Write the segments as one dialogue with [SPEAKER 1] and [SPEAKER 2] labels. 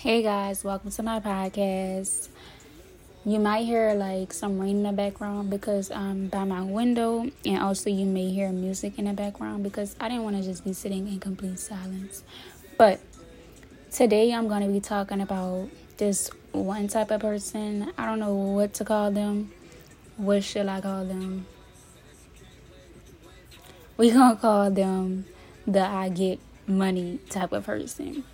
[SPEAKER 1] Hey guys, welcome to my podcast. You might hear like some rain in the background because I'm by my window, and also you may hear music in the background because I didn't want to just be sitting in complete silence. But today I'm going to be talking about this one type of person. I don't know what to call them. What should I call them? We're gonna call them the I get money type of person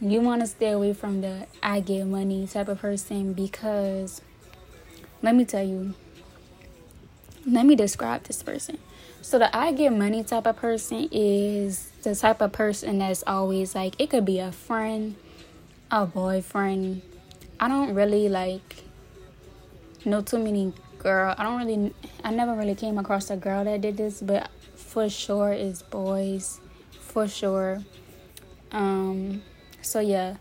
[SPEAKER 1] you want to stay away from the I get money type of person because let me tell you, let me describe this person. So, the I get money type of person is the type of person that's always like, it could be a friend, a boyfriend. I don't really like know too many girl. I don't really, I never really came across a girl that did this, but for sure is boys, for sure. Um, so yeah,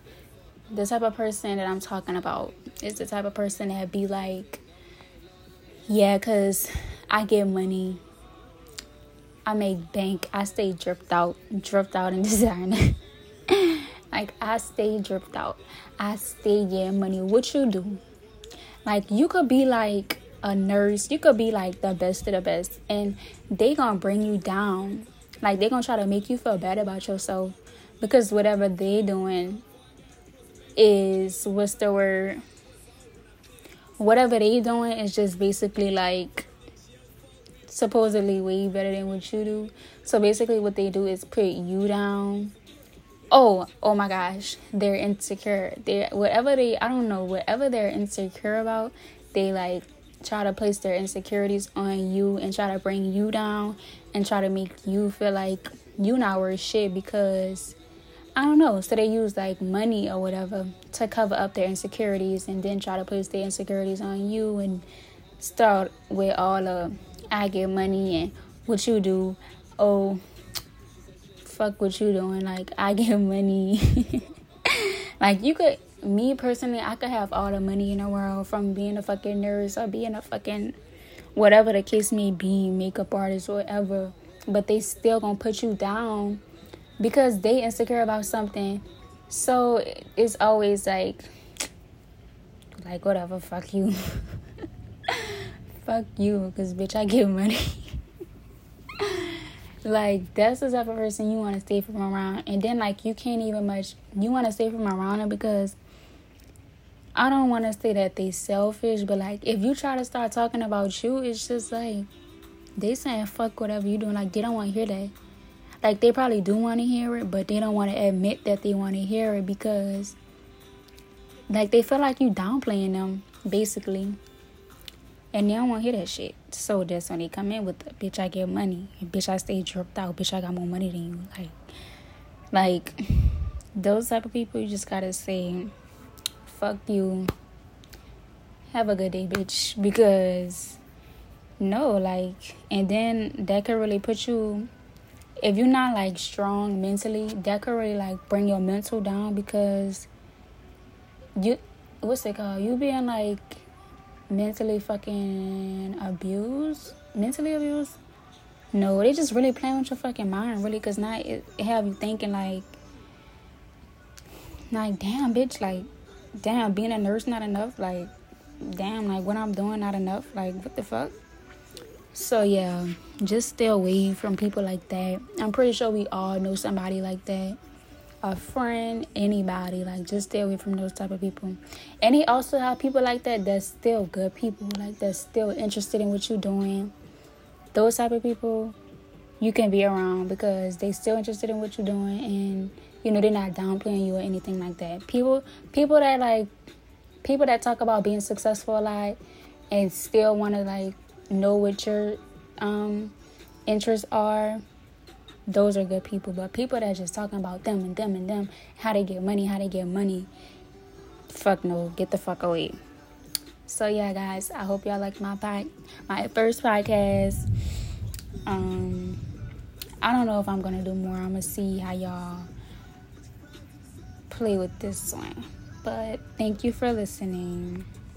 [SPEAKER 1] the type of person that I'm talking about is the type of person that be like, yeah, cause I get money. I make bank. I stay dripped out, dripped out in design. like I stay dripped out. I stay getting money. What you do? Like you could be like a nurse. You could be like the best of the best, and they gonna bring you down. Like they gonna try to make you feel bad about yourself because whatever they doing is what's the word? Whatever they doing is just basically like supposedly way better than what you do. So basically what they do is put you down. Oh oh my gosh. They're insecure. They whatever they i don't know whatever they're insecure about they like try to place their insecurities on you and try to bring you down and try to make you feel like you not worth shit because I don't know. So they use like money or whatever to cover up their insecurities and then try to place their insecurities on you and start with all the I get money and what you do. Oh, fuck what you doing. Like I get money. like you could, me personally, I could have all the money in the world from being a fucking nurse or being a fucking whatever the case may be, makeup artist, whatever. But they still gonna put you down because they insecure about something. So it's always like like whatever, fuck you. fuck you cuz bitch I give money. like that's the type of person you want to stay from around and then like you can't even much you want to stay from around them because I don't want to say that they selfish, but like if you try to start talking about you, it's just like they saying fuck whatever you doing. Like they don't want to hear that. Like they probably do want to hear it, but they don't want to admit that they want to hear it because like they feel like you downplaying them basically. And they don't want to hear that shit. So that's when they come in with bitch I get money. Bitch I stay dripped out. Bitch I got more money than you. Like like those type of people you just gotta say fuck you. Have a good day, bitch. Because no, like and then that could really put you if you're not like strong mentally, that could really like bring your mental down because you what's it called? You being like mentally fucking abused, mentally abused. No, they just really playing with your fucking mind, really, cause now it, it have you thinking like, like damn, bitch, like, damn, being a nurse not enough, like, damn, like what I'm doing not enough, like what the fuck. So yeah, just stay away from people like that. I'm pretty sure we all know somebody like that. A friend, anybody, like just stay away from those type of people. And he also have people like that that's still good people, like that's still interested in what you're doing. Those type of people you can be around because they still interested in what you're doing and you know they're not downplaying you or anything like that. People people that like people that talk about being successful a lot and still want to like know what your um, interests are, those are good people. But people that just talking about them and them and them, how they get money, how they get money, fuck no, get the fuck away. So yeah, guys, I hope y'all like my pod, my first podcast. Um, I don't know if I'm gonna do more. I'm gonna see how y'all play with this one. But thank you for listening.